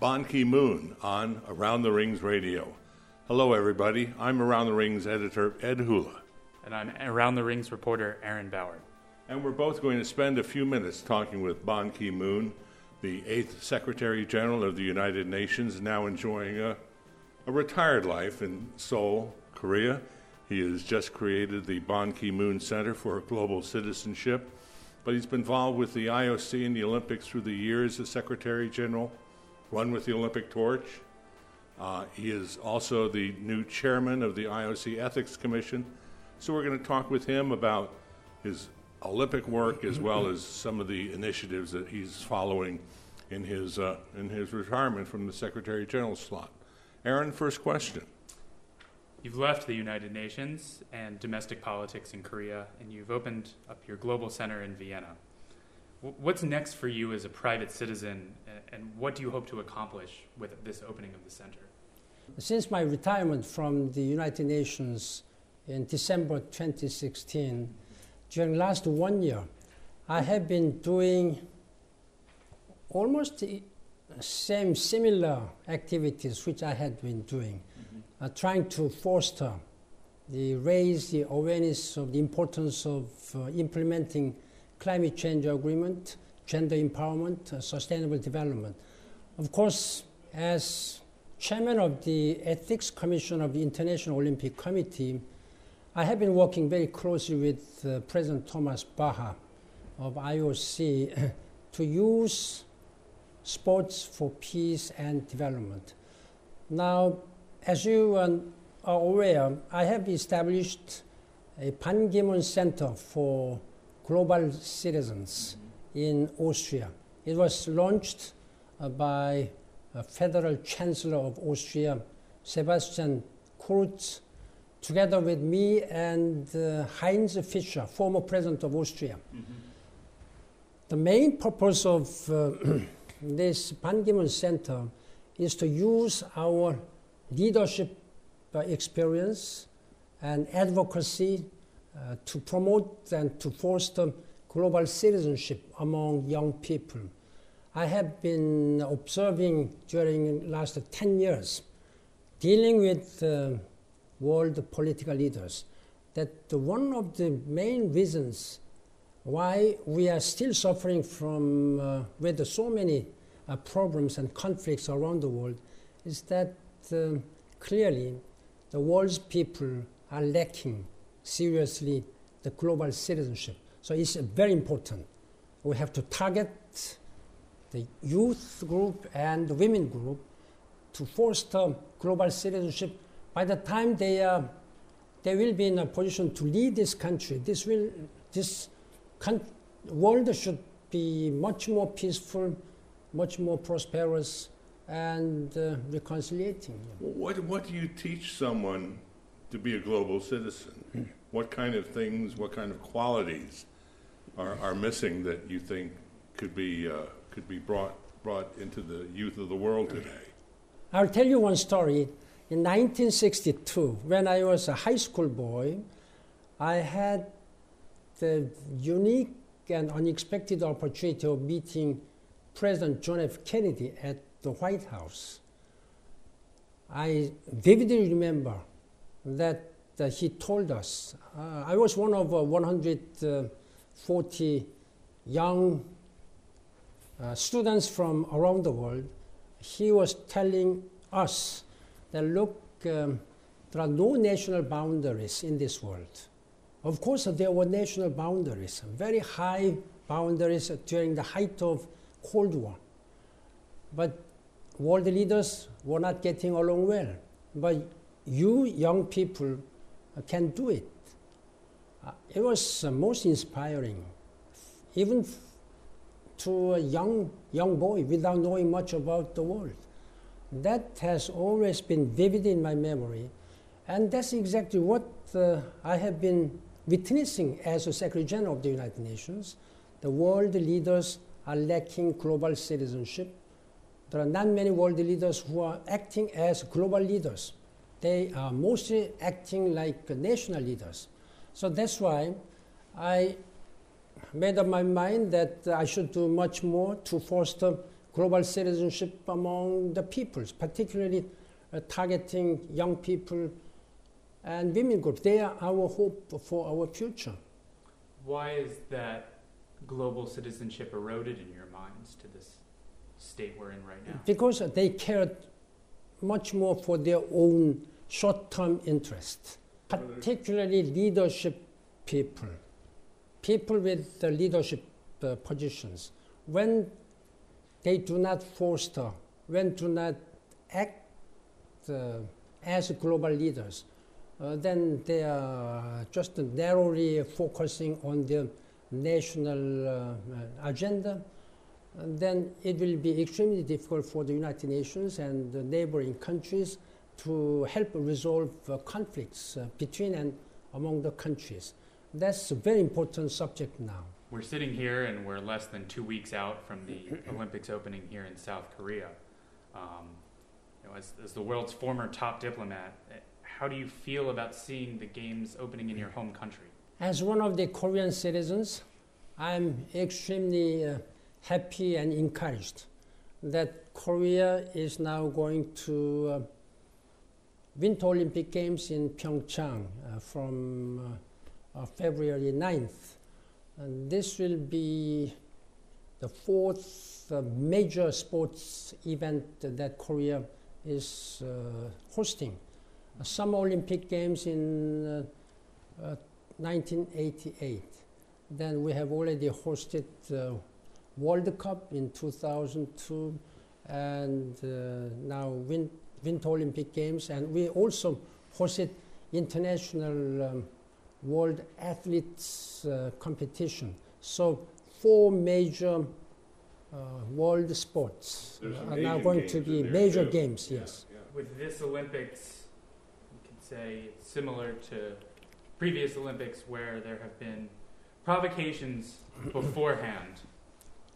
Ban Ki moon on Around the Rings Radio. Hello, everybody. I'm Around the Rings editor Ed Hula. And I'm Around the Rings reporter Aaron Bauer. And we're both going to spend a few minutes talking with Ban Ki moon, the eighth Secretary General of the United Nations, now enjoying a, a retired life in Seoul, Korea. He has just created the Ban Ki moon Center for Global Citizenship, but he's been involved with the IOC and the Olympics through the years as Secretary General, run with the Olympic torch. Uh, he is also the new chairman of the IOC Ethics Commission. So we're going to talk with him about his Olympic work as well as some of the initiatives that he's following in his, uh, in his retirement from the Secretary General slot. Aaron, first question. You've left the United Nations and domestic politics in Korea, and you've opened up your global center in Vienna. What's next for you as a private citizen, and what do you hope to accomplish with this opening of the center? Since my retirement from the United Nations in December 2016, during the last one year, I have been doing almost the same similar activities which I had been doing, mm-hmm. uh, trying to foster the raise the awareness of the importance of uh, implementing climate change agreement, gender empowerment, uh, sustainable development. Of course, as chairman of the Ethics Commission of the International Olympic Committee, I have been working very closely with uh, President Thomas Bach of IOC to use sports for peace and development. Now, as you are aware, I have established a Ban Ki-moon Center for Global Citizens in Austria. It was launched uh, by Federal Chancellor of Austria, Sebastian Kurz, together with me and uh, Heinz Fischer, former president of Austria. Mm-hmm. The main purpose of uh, this Ban Ki-moon Center is to use our leadership uh, experience and advocacy uh, to promote and to foster global citizenship among young people. I have been observing during the last 10 years, dealing with uh, world political leaders, that one of the main reasons why we are still suffering from uh, with so many uh, problems and conflicts around the world is that uh, clearly the world's people are lacking seriously the global citizenship. So it's very important. We have to target the youth group and the women group to foster global citizenship. By the time they, uh, they will be in a position to lead this country, this, will, this con- world should be much more peaceful, much more prosperous, and uh, reconciliating. What, what do you teach someone to be a global citizen? What kind of things, what kind of qualities are, are missing that you think could be, uh, could be brought, brought into the youth of the world today? I'll tell you one story. In 1962, when I was a high school boy, I had the unique and unexpected opportunity of meeting President John F. Kennedy at the White House. I vividly remember that uh, he told us, uh, I was one of uh, 140 young uh, students from around the world. He was telling us that look, um, there are no national boundaries in this world. Of course, there were national boundaries, very high boundaries during the height of Cold War. But world leaders were not getting along well. But you young people can do it. Uh, it was most inspiring, even to a young, young boy without knowing much about the world. That has always been vivid in my memory. And that's exactly what uh, I have been witnessing as a Secretary General of the United Nations. The world leaders are lacking global citizenship. There are not many world leaders who are acting as global leaders. They are mostly acting like national leaders. So that's why I made up my mind that I should do much more to foster global citizenship among the peoples, particularly uh, targeting young people and women groups. They are our hope for our future. Why is that global citizenship eroded in your minds to this state we're in right now? Because they cared much more for their own short term interest, particularly leadership people, people with the leadership uh, positions. When they do not foster, when do not act uh, as global leaders, uh, then they are just narrowly focusing on their national uh, agenda. And then it will be extremely difficult for the United Nations and the neighboring countries to help resolve uh, conflicts uh, between and among the countries. That's a very important subject now. We're sitting here and we're less than two weeks out from the Olympics opening here in South Korea. Um, you know, as, as the world's former top diplomat, eh, how do you feel about seeing the games opening in your home country? As one of the Korean citizens, I'm extremely uh, happy and encouraged that Korea is now going to uh, Winter Olympic Games in Pyeongchang uh, from uh, uh, February 9th. And this will be the fourth uh, major sports event that Korea is hosting. Summer Olympic Games in 1988. Then we have already hosted World Cup in 2002 and uh, now Win- Winter Olympic Games. And we also hosted international um, world athletes uh, competition. So four major uh, world sports are now going to be major too. games, yes. Yeah, yeah. With this Olympics, you can say it's similar to previous Olympics where there have been provocations beforehand,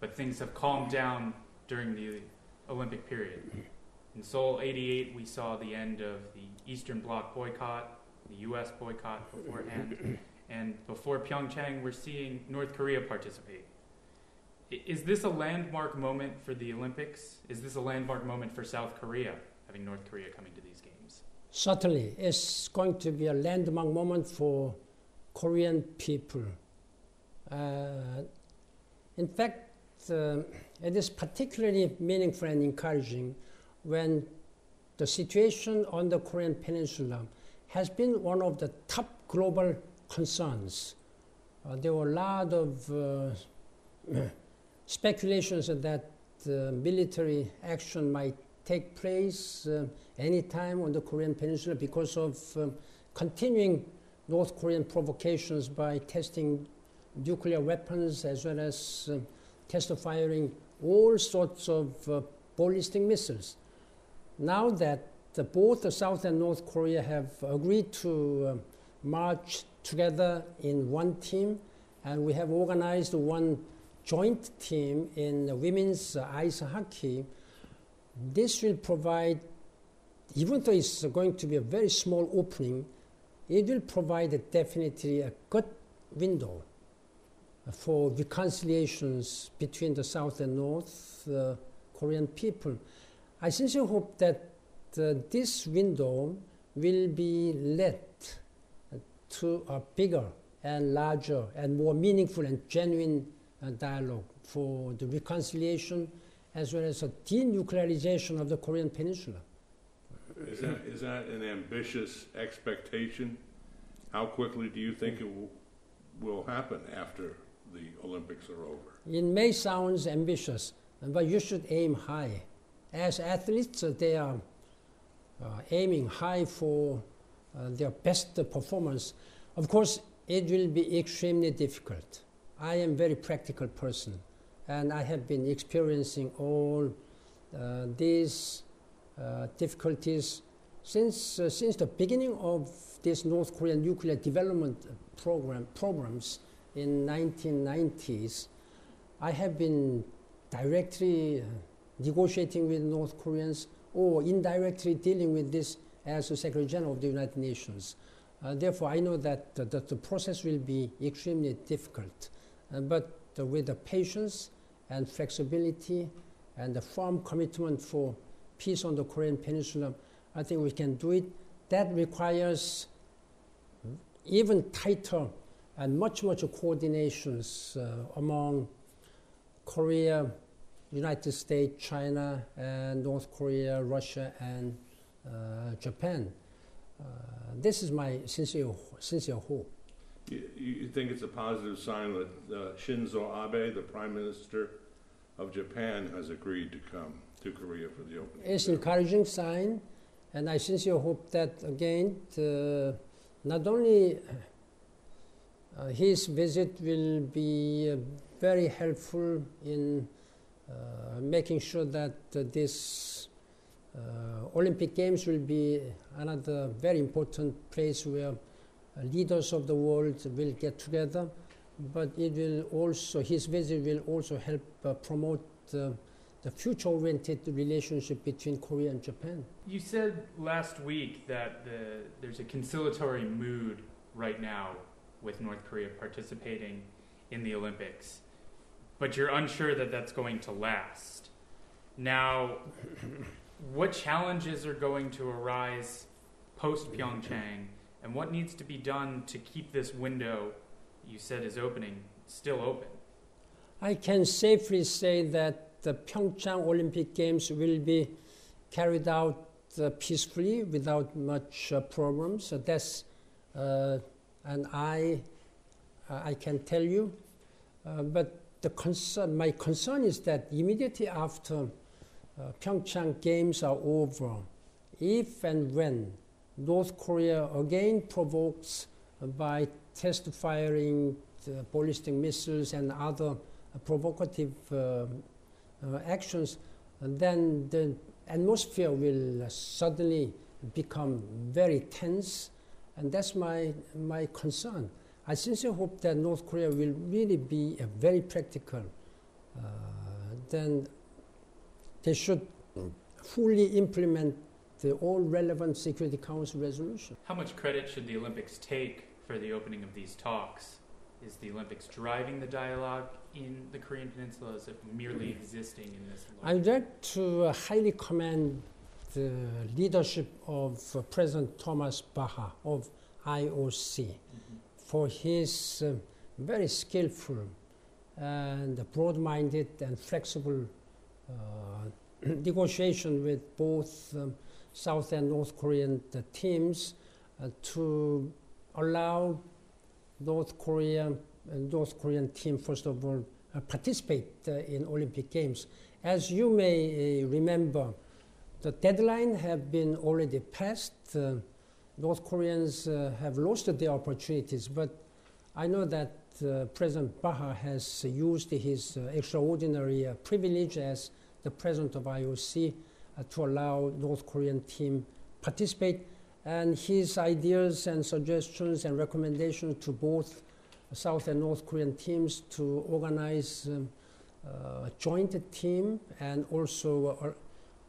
but things have calmed down during the Olympic period. In Seoul 88, we saw the end of the Eastern Bloc boycott, the US boycott beforehand, and before Pyeongchang, we're seeing North Korea participate. Is this a landmark moment for the Olympics? Is this a landmark moment for South Korea, having North Korea coming to these games? certainly it's going to be a landmark moment for Korean people. Uh, in fact, uh, it is particularly meaningful and encouraging when the situation on the Korean Peninsula has been one of the top global concerns. Uh, there were a lot of uh, speculations that military action might take place uh, anytime on the Korean Peninsula because of um, continuing North Korean provocations by testing nuclear weapons as well as uh, test firing all sorts of uh, ballistic missiles. Now that both the South and North Korea have agreed to uh, march together in one team, and we have organized one joint team in women's ice hockey this will provide, even though it's going to be a very small opening, it will provide definitely a good window for reconciliations between the South and North uh, Korean people. I sincerely hope that uh, this window will be led to a bigger and larger and more meaningful and genuine uh, dialogue for the reconciliation as well as a denuclearization of the Korean Peninsula. Is that, is that an ambitious expectation? How quickly do you think it will happen after the Olympics are over? It may sound ambitious, but you should aim high. As athletes, uh, they are uh, aiming high for uh, their best performance. Of course, it will be extremely difficult. I am a very practical person and I have been experiencing all uh, these uh, difficulties since, uh, since the beginning of this North Korean nuclear development program programs in 1990s. I have been directly uh, negotiating with North Koreans or indirectly dealing with this as the Secretary General of the United Nations. Uh, therefore, I know that, that the process will be extremely difficult. Uh, but with the patience and flexibility and the firm commitment for peace on the Korean Peninsula, I think we can do it. That requires even tighter and much, much coordinations uh, among Korea, United States, China, and North Korea, Russia, and uh, Japan. Uh, this is my sincere, sincere hope. You, you think it's a positive sign that uh, Shinzo Abe, the Prime Minister of Japan, has agreed to come to Korea for the opening? It's an encouraging sign, and I sincerely hope that again, not only uh, his visit will be uh, very helpful in uh, making sure that uh, this uh, Olympic Games will be another very important place where uh, leaders of the world will get together, but it will also, his visit will also help promote the future-oriented relationship between Korea and Japan. You said last week that the, there's a conciliatory mood right now with North Korea participating in the Olympics, but you're unsure that that's going to last. Now, what challenges are going to arise post Pyeongchang, and what needs to be done to keep this window you said is opening still open? I can safely say that the Pyeongchang Olympic Games will be carried out uh, peacefully without much uh, problems. So that's, uh, and I, uh, I can tell you. Uh, but the concern, my concern is that immediately after uh, Pyeongchang Games are over, if and when North Korea again provokes by test firing ballistic missiles and other provocative uh, actions, then the atmosphere will suddenly become very tense, and that's my, my concern. I sincerely hope that North Korea will really be very practical. Uh, then they should fully implement the all relevant Security Council resolution. How much credit should the Olympics take for the opening of these talks? Is the Olympics driving the dialogue in the Korean Peninsula? Or is it merely existing in this? I'd like to uh, highly commend the leadership of uh, President Thomas Bach of IOC mm-hmm. for his uh, very skillful and broad-minded and flexible uh, negotiation with both um, South and North Korean teams uh, to allow North Korea, North Korean team, first of all, uh, participate uh, in Olympic Games. As you may uh, remember, the deadline have been already passed. North Koreans have lost their opportunities, but I know that uh, President Bach has uh, used his uh, extraordinary privilege as the president of IOC to allow North Korean team participate and his ideas and suggestions and recommendations to both South and North Korean teams to organize um, a joint team and also uh,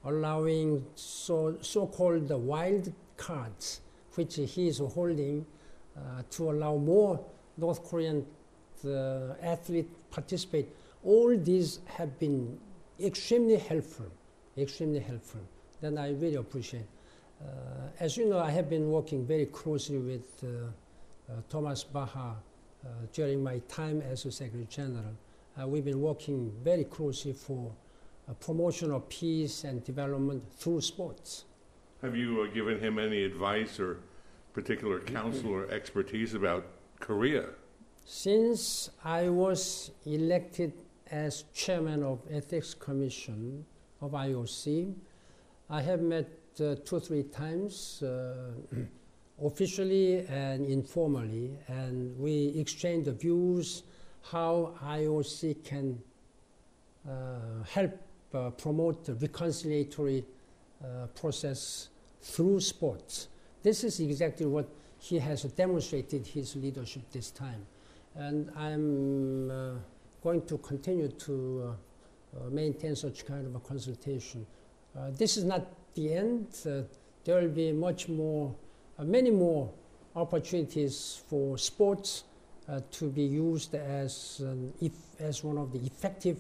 allowing so, so-called wild cards, which he is holding uh, to allow more North Korean uh, athletes participate. All these have been extremely helpful, extremely helpful. Then I really appreciate. Uh, as you know, I have been working very closely with uh, uh, Thomas Bach during my time as a Secretary General. we've been working very closely for promotion of peace and development through sports. Have you given him any advice or particular counsel or expertise about Korea? Since I was elected as chairman of Ethics Commission of IOC, I have met uh, two or three times, uh, officially and informally, and we exchanged views how IOC can uh, help promote the reconciliatory process through sports. This is exactly what he has demonstrated his leadership this time. And I'm uh, going to continue to uh, uh, maintain such kind of a consultation. this is not the end, uh, there will be much more, uh, many more opportunities for sports uh, to be used as, if, as one of the effective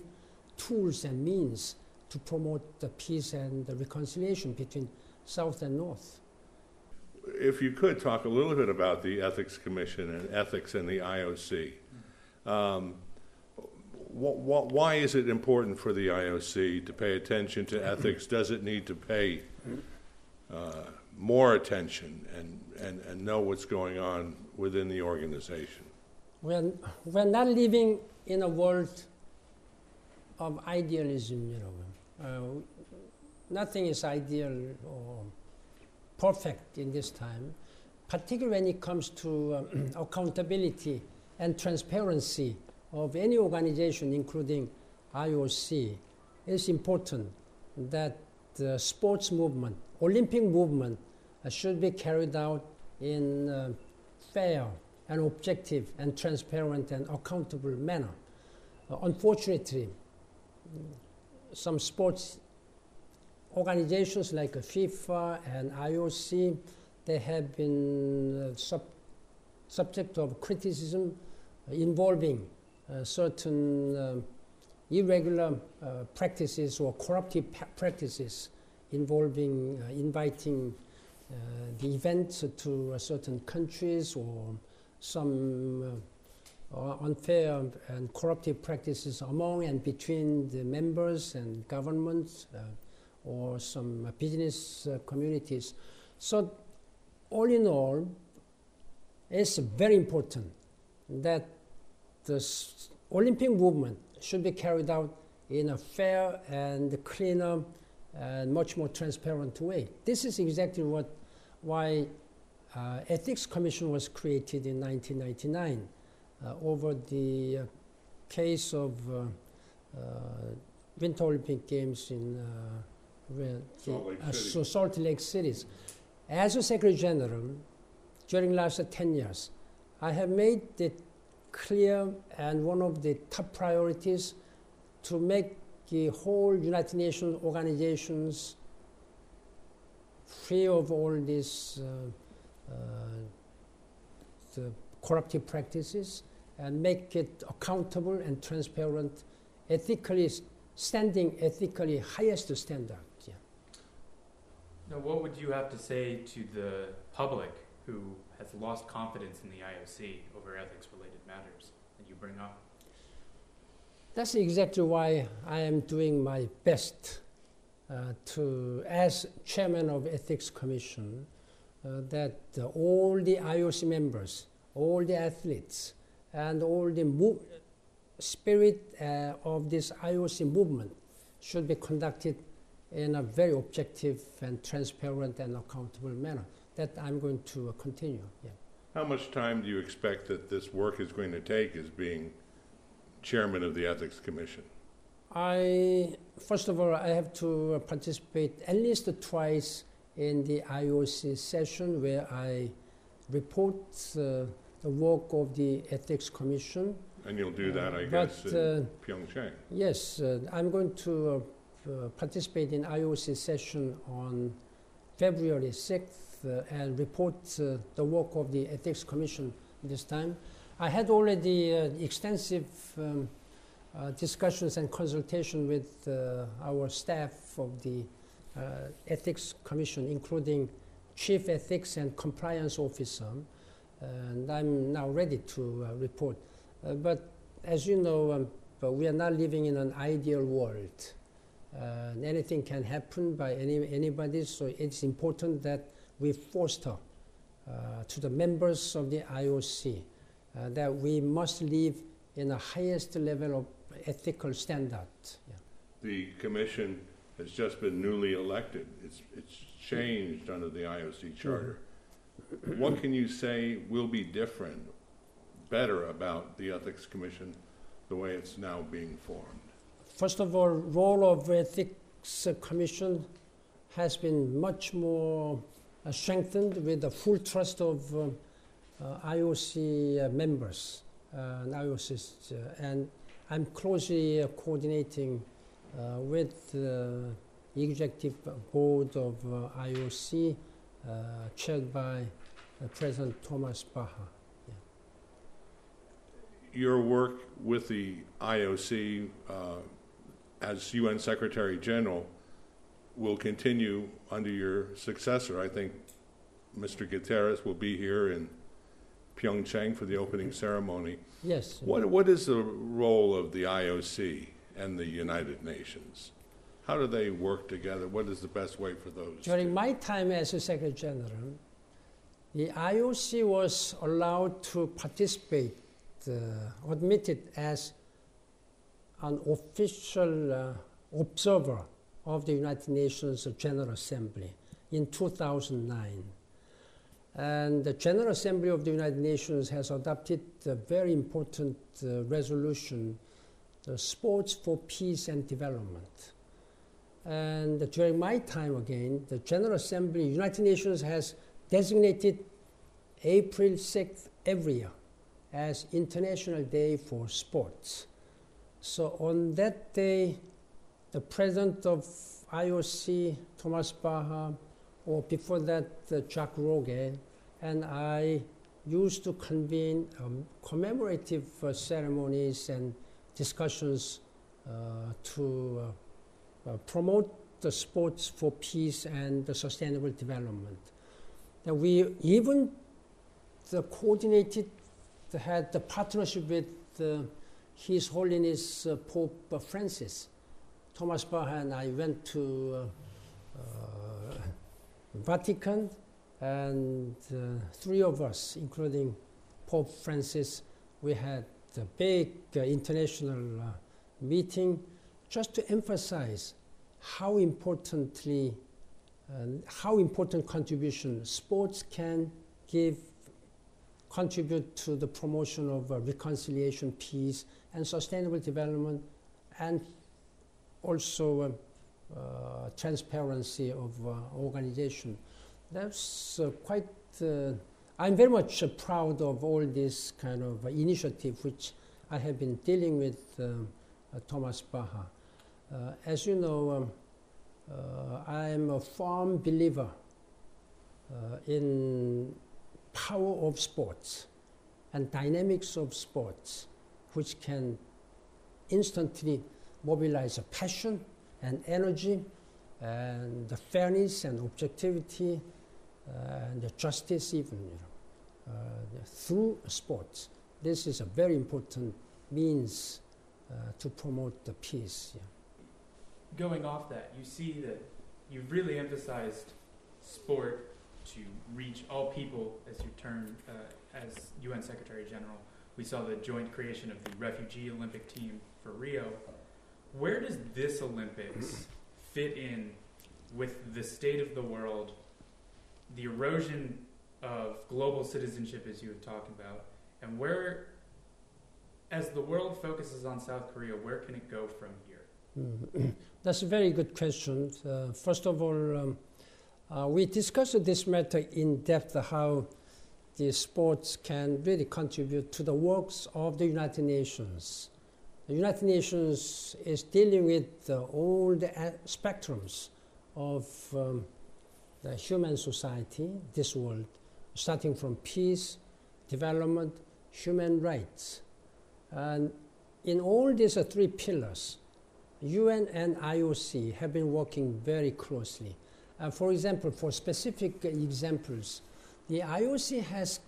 tools and means to promote the peace and the reconciliation between South and North. If you could talk a little bit about the Ethics Commission and ethics in the IOC. Um, wh- wh- why is it important for the IOC to pay attention to ethics? Does it need to pay uh, more attention and, and, and know what's going on within the organization? We're, we're not living in a world of idealism, you know. Uh, nothing is ideal or perfect in this time, particularly when it comes to uh, accountability and transparency of any organization, including IOC. It's important that the sports movement, Olympic movement, uh, should be carried out in a fair and objective and transparent and accountable manner. Uh, unfortunately, some sports organizations like FIFA and IOC, they have been uh, sub- subject of criticism involving uh, certain um, irregular uh, practices or corruptive pa- practices involving inviting the events to certain countries or some unfair and corruptive practices among and between the members and governments uh, or some business uh, communities. So, all in all, it's very important that the Olympic movement should be carried out in a fair and cleaner and much more transparent way. This is exactly what why uh, Ethics Commission was created in 1999 uh, over the uh, case of uh, uh, Winter Olympic Games in uh, Salt Lake uh, City. so Salt Lake City. As a Secretary General, during last 10 years, I have made it clear and one of the top priorities to make the whole United Nations organizations free of all these uh, uh, the corruptive practices and make it accountable and transparent, ethically standing ethically highest standard. Yeah. Now, what would you have to say to the public who has lost confidence in the IOC over ethics related matters that you bring up? That's exactly why I am doing my best uh, to, as chairman of Ethics Commission, uh, that uh, all the IOC members, all the athletes, and all the spirit uh, of this IOC movement should be conducted in a very objective and transparent and accountable manner. That I'm going to uh, continue. Yeah. How much time do you expect that this work is going to take as being chairman of the Ethics Commission? I first of all I have to uh, participate at least twice in the IOC session where I report uh, the work of the Ethics Commission. And you'll do that, I But, guess, in uh, Pyeongchang. Yes, uh, I'm going to uh, uh, participate in IOC session on February 6th uh, and report uh, the work of the Ethics Commission this time. I had already uh, extensive um, uh, discussions and consultation with uh, our staff of the uh, Ethics Commission, including Chief Ethics and Compliance Officer, and I'm now ready to uh, report. Uh, but as you know, um, but we are not living in an ideal world. Uh, anything can happen by any, anybody, so it's important that we foster uh, to the members of the IOC uh, that we must live in the highest level of ethical standard. Yeah. The commission has just been newly elected. It's, it's changed under the IOC charter. What can you say will be different, better about the Ethics Commission, the way it's now being formed? First of all, role of ethics commission has been much more uh, strengthened with the full trust of uh, uh, IOC uh, members uh, and IOCs, uh, and I'm closely coordinating with the executive board of IOC, chaired by uh, President Thomas Bach. Your work with the IOC uh, as UN Secretary General, will continue under your successor. I think Mr. Guterres will be here in Pyeongchang for the opening ceremony. Yes. What, what is the role of the IOC and the United Nations? How do they work together? What is the best way for those? During two? my time as a Secretary General, the IOC was allowed to participate, uh, admitted as an official uh, observer of the United Nations General Assembly in 2009. And the General Assembly of the United Nations has adopted a very important uh, resolution, the Sports for Peace and Development. And during my time again, the General Assembly, United Nations has designated April 6th every year as International Day for Sports. So on that day, the president of IOC, Thomas Bach, or before that, uh, Jacques Rogge, and I used to convene um, commemorative uh, ceremonies and discussions uh, to uh, promote the sports for peace and the sustainable development. And we even the coordinated had the partnership with uh, His Holiness uh, Pope Francis. Thomas Bach and I went to uh, Vatican, and three of us, including Pope Francis, we had a big international meeting just to emphasize how importantly uh, how important contribution sports can give contribute to the promotion of uh, reconciliation peace and sustainable development and also uh, uh, transparency of uh, organization. That's uh, quite i'm very much proud of all this kind of initiative which i have been dealing with um, thomas bach as you know um, uh, I am a firm believer uh, in power of sports and dynamics of sports, which can instantly mobilize a passion and energy and the fairness and objectivity uh, and the justice even you know, uh, through sports. This is a very important means uh, to promote the peace. Yeah going off that, you see that you've really emphasized sport to reach all people as your term uh, as UN Secretary General. We saw the joint creation of the refugee Olympic team for Rio. Where does this Olympics fit in with the state of the world, the erosion of global citizenship, as you have talked about, and where, as the world focuses on South Korea, where can it go from here? That's a very good question. Uh, first of all, um, uh, we discussed this matter in depth how the sports can really contribute to the works of the United Nations. The United Nations is dealing with uh, all the spectrums of um, the human society, this world, starting from peace, development, human rights. And in all these uh, three pillars, UN and IOC have been working very closely. Uh, for example, for specific examples, the IOC has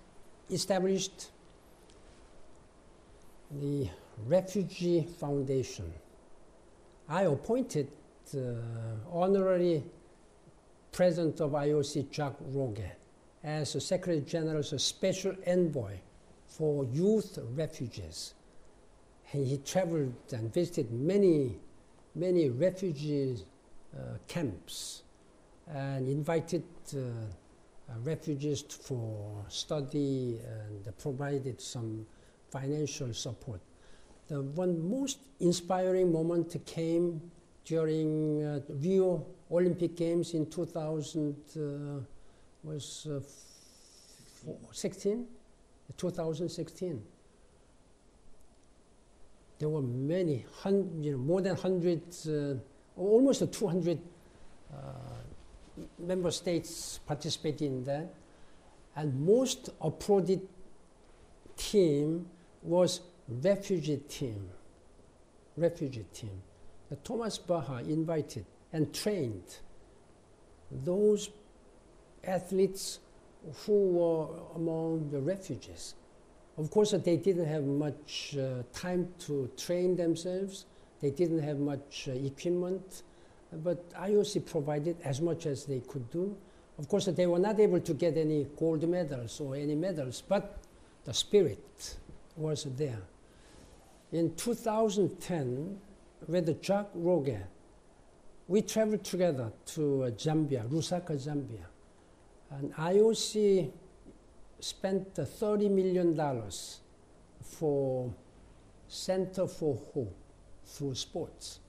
established the Refugee Foundation. I appointed the honorary president of IOC, Jacques Rogge, as a Secretary General's special envoy for youth refugees. And he traveled and visited many many refugee uh, camps and invited uh, uh, refugees for study and provided some financial support. The one most inspiring moment came during uh, Rio Olympic Games in 2000 uh, was uh, 16, 2016 there were many, you know, more than 100, uh, almost 200 uh, member states participated in that. And most applauded team was refugee team, refugee team. that Thomas Bach invited and trained those athletes who were among the refugees. Of course, they didn't have much uh, time to train themselves. They didn't have much uh, equipment, but IOC provided as much as they could do. Of course, they were not able to get any gold medals or any medals, but the spirit was there. In 2010, with Jacques Rogge, we traveled together to uh, Zambia, Lusaka, Zambia. And IOC spent $30 million for Center for Hope through sports.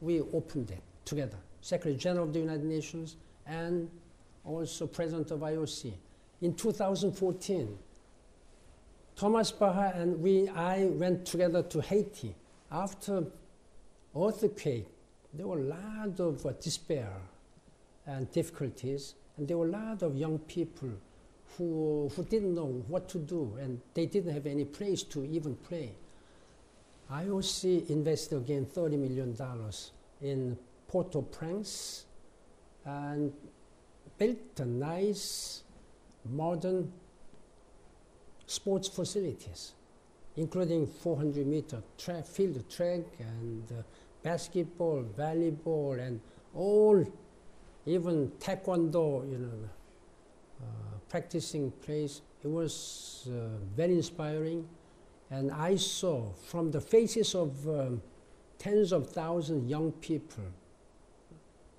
We opened it together, Secretary General of the United Nations and also President of IOC. In 2014, Thomas Bach and we, I went together to Haiti. After earthquake, there were a lot of uh, despair and difficulties, and there were a lot of young people who, who didn't know what to do, and they didn't have any place to even play. IOC invested again $30 million in Port-au-Prince and built a nice modern sports facilities, including 400 meter field track and uh, basketball, volleyball, and all, even taekwondo, you know, uh, practicing place. It was uh, very inspiring. And I saw from the faces of um, tens of thousands young people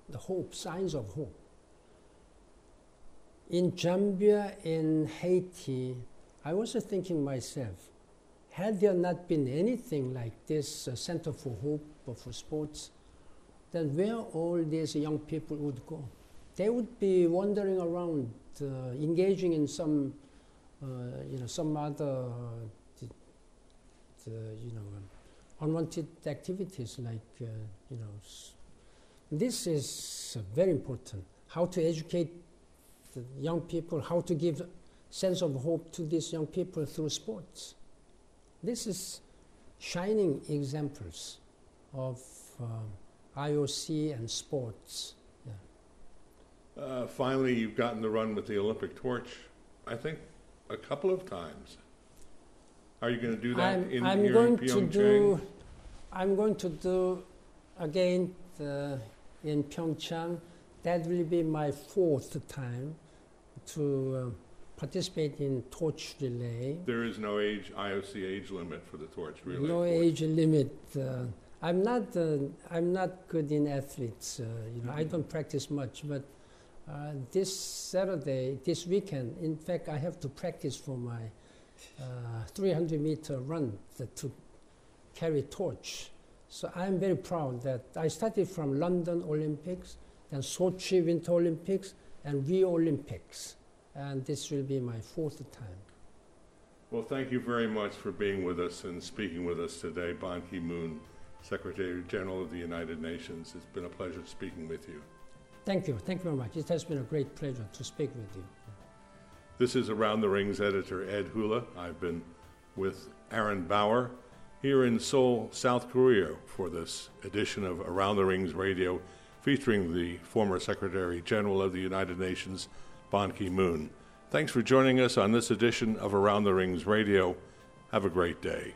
the hope, signs of hope. In Zambia, in Haiti, I was thinking myself, had there not been anything like this uh, Center for Hope or for Sports, then where all these young people would go? They would be wandering around, uh, engaging in some, uh, you know, some other, you know, unwanted activities like, uh, you know. This is very important. How to educate young people, how to give sense of hope to these young people through sports. This is shining examples of um, IOC and sports. Uh, finally, you've gotten the run with the Olympic torch, I think, a couple of times. Are you going to do that I'm, in I'm here going in Pyeongchang? to do. I'm going to do again the, in Pyeongchang. That will be my fourth time to. Uh, participate in torch relay. There is no age IOC age limit for the torch relay. No course. age limit. Uh, I'm not. Uh, I'm not good in athletes. Uh, you know, I don't practice much. But uh, this Saturday, this weekend, in fact, I have to practice for my uh, 300 meter run to carry torch. So I'm very proud that I started from London Olympics, then Sochi Winter Olympics, and Rio Olympics and this will be my fourth time. Well, thank you very much for being with us and speaking with us today, Ban Ki moon, Secretary General of the United Nations. It's been a pleasure speaking with you. Thank you. Thank you very much. It has been a great pleasure to speak with you. This is Around the Rings editor Ed Hula. I've been with Aaron Bauer here in Seoul, South Korea, for this edition of Around the Rings Radio featuring the former Secretary General of the United Nations. Ban Ki moon. Thanks for joining us on this edition of Around the Rings Radio. Have a great day.